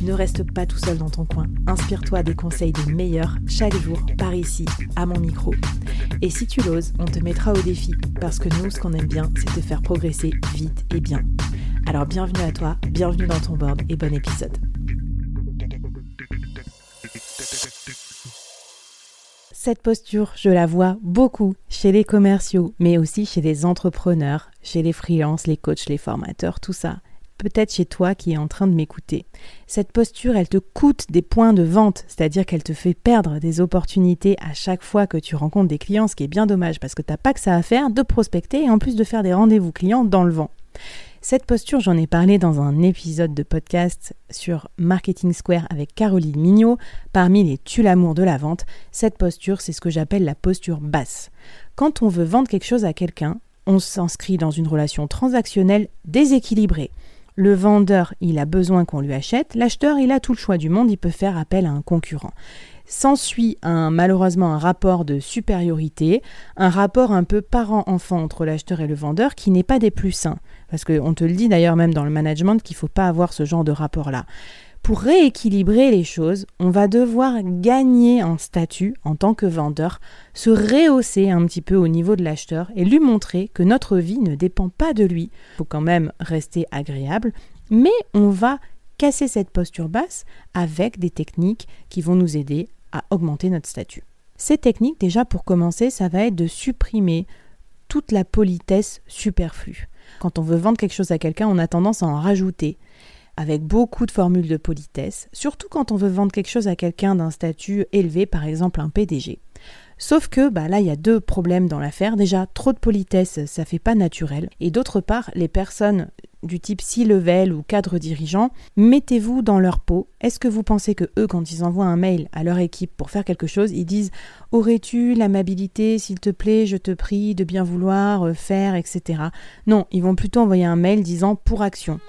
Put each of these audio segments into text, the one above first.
Ne reste pas tout seul dans ton coin. Inspire-toi des conseils des meilleurs chaque jour par ici, à mon micro. Et si tu l'oses, on te mettra au défi parce que nous, ce qu'on aime bien, c'est te faire progresser vite et bien. Alors bienvenue à toi, bienvenue dans ton board et bon épisode. Cette posture, je la vois beaucoup chez les commerciaux, mais aussi chez les entrepreneurs, chez les freelances, les coachs, les formateurs, tout ça peut-être chez toi qui est en train de m'écouter. Cette posture, elle te coûte des points de vente, c'est-à-dire qu'elle te fait perdre des opportunités à chaque fois que tu rencontres des clients, ce qui est bien dommage parce que tu n'as pas que ça à faire de prospecter et en plus de faire des rendez-vous clients dans le vent. Cette posture, j'en ai parlé dans un épisode de podcast sur Marketing Square avec Caroline Mignot. Parmi les tu l'amour de la vente, cette posture, c'est ce que j'appelle la posture basse. Quand on veut vendre quelque chose à quelqu'un, on s'inscrit dans une relation transactionnelle déséquilibrée. Le vendeur, il a besoin qu'on lui achète. L'acheteur, il a tout le choix du monde, il peut faire appel à un concurrent. S'ensuit un, malheureusement un rapport de supériorité, un rapport un peu parent-enfant entre l'acheteur et le vendeur qui n'est pas des plus sains. Parce qu'on te le dit d'ailleurs même dans le management qu'il ne faut pas avoir ce genre de rapport-là. Pour rééquilibrer les choses, on va devoir gagner en statut en tant que vendeur, se rehausser un petit peu au niveau de l'acheteur et lui montrer que notre vie ne dépend pas de lui. Il faut quand même rester agréable, mais on va casser cette posture basse avec des techniques qui vont nous aider à augmenter notre statut. Ces techniques, déjà pour commencer, ça va être de supprimer toute la politesse superflue. Quand on veut vendre quelque chose à quelqu'un, on a tendance à en rajouter avec beaucoup de formules de politesse, surtout quand on veut vendre quelque chose à quelqu'un d'un statut élevé, par exemple un PDG. Sauf que bah là, il y a deux problèmes dans l'affaire. Déjà, trop de politesse, ça fait pas naturel. Et d'autre part, les personnes du type C-level ou cadre dirigeant, mettez-vous dans leur peau. Est-ce que vous pensez que eux, quand ils envoient un mail à leur équipe pour faire quelque chose, ils disent Aurais-tu l'amabilité, s'il te plaît, je te prie de bien vouloir euh, faire, etc. Non, ils vont plutôt envoyer un mail disant pour action.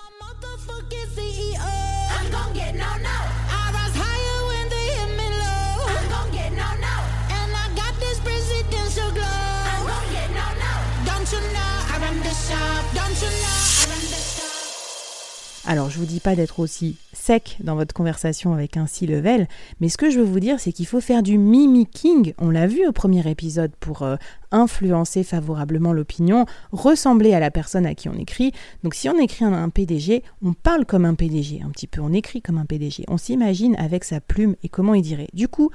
Alors, je vous dis pas d'être aussi sec dans votre conversation avec un C-level, mais ce que je veux vous dire, c'est qu'il faut faire du mimicking. On l'a vu au premier épisode pour euh, influencer favorablement l'opinion, ressembler à la personne à qui on écrit. Donc, si on écrit un, un PDG, on parle comme un PDG, un petit peu, on écrit comme un PDG. On s'imagine avec sa plume et comment il dirait. Du coup,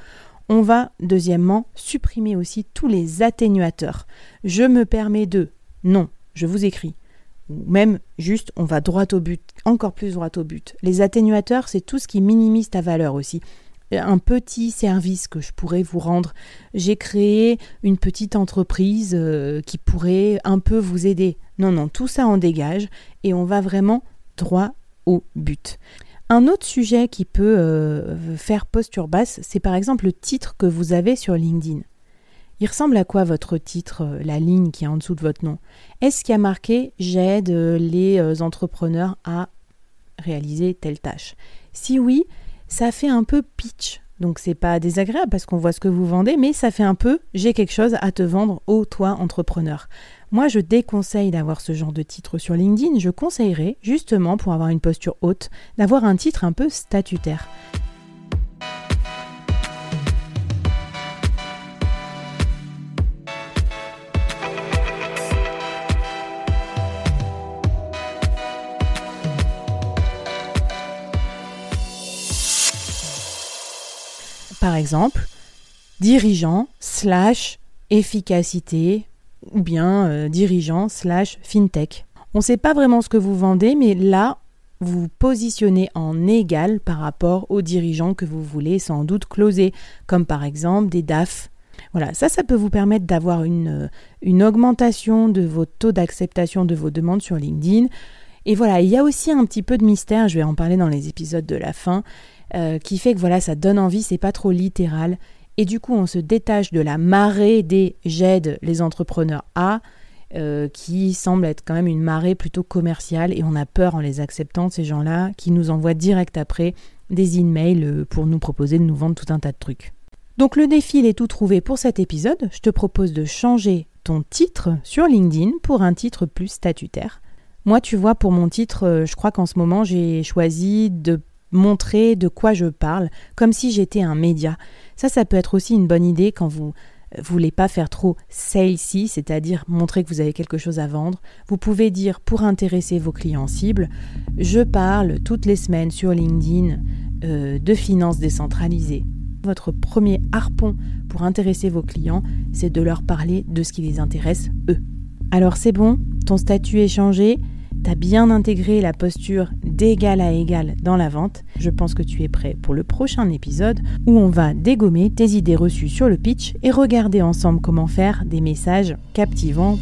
on va, deuxièmement, supprimer aussi tous les atténuateurs. Je me permets de. Non, je vous écris ou même juste on va droit au but, encore plus droit au but. Les atténuateurs, c'est tout ce qui minimise ta valeur aussi. Un petit service que je pourrais vous rendre. J'ai créé une petite entreprise euh, qui pourrait un peu vous aider. Non, non, tout ça en dégage et on va vraiment droit au but. Un autre sujet qui peut euh, faire posture basse, c'est par exemple le titre que vous avez sur LinkedIn. Il ressemble à quoi votre titre, euh, la ligne qui est en dessous de votre nom? Est-ce qu'il y a marqué J'aide les euh, entrepreneurs à réaliser telle tâche? Si oui, ça fait un peu pitch. Donc c'est pas désagréable parce qu'on voit ce que vous vendez, mais ça fait un peu j'ai quelque chose à te vendre au toi entrepreneur. Moi, je déconseille d'avoir ce genre de titre sur LinkedIn. Je conseillerais, justement, pour avoir une posture haute, d'avoir un titre un peu statutaire. Par exemple, dirigeant slash efficacité ou bien euh, dirigeant slash fintech. On ne sait pas vraiment ce que vous vendez, mais là, vous vous positionnez en égal par rapport aux dirigeants que vous voulez sans doute closer, comme par exemple des DAF. Voilà, ça, ça peut vous permettre d'avoir une, euh, une augmentation de vos taux d'acceptation de vos demandes sur LinkedIn. Et voilà, il y a aussi un petit peu de mystère, je vais en parler dans les épisodes de la fin. Euh, qui fait que voilà, ça donne envie, c'est pas trop littéral. Et du coup, on se détache de la marée des j'aide les entrepreneurs à. euh, qui semblent être quand même une marée plutôt commerciale et on a peur en les acceptant, ces gens-là, qui nous envoient direct après des emails euh, pour nous proposer de nous vendre tout un tas de trucs. Donc le défi il est tout trouvé pour cet épisode. Je te propose de changer ton titre sur LinkedIn pour un titre plus statutaire. Moi, tu vois, pour mon titre, euh, je crois qu'en ce moment, j'ai choisi de montrer de quoi je parle, comme si j'étais un média. Ça, ça peut être aussi une bonne idée quand vous euh, voulez pas faire trop salesy, c'est-à-dire montrer que vous avez quelque chose à vendre. Vous pouvez dire pour intéresser vos clients cibles, je parle toutes les semaines sur LinkedIn euh, de finances décentralisées. Votre premier harpon pour intéresser vos clients, c'est de leur parler de ce qui les intéresse eux. Alors c'est bon, ton statut est changé, T'as bien intégré la posture d'égal à égal dans la vente. Je pense que tu es prêt pour le prochain épisode où on va dégommer tes idées reçues sur le pitch et regarder ensemble comment faire des messages captivants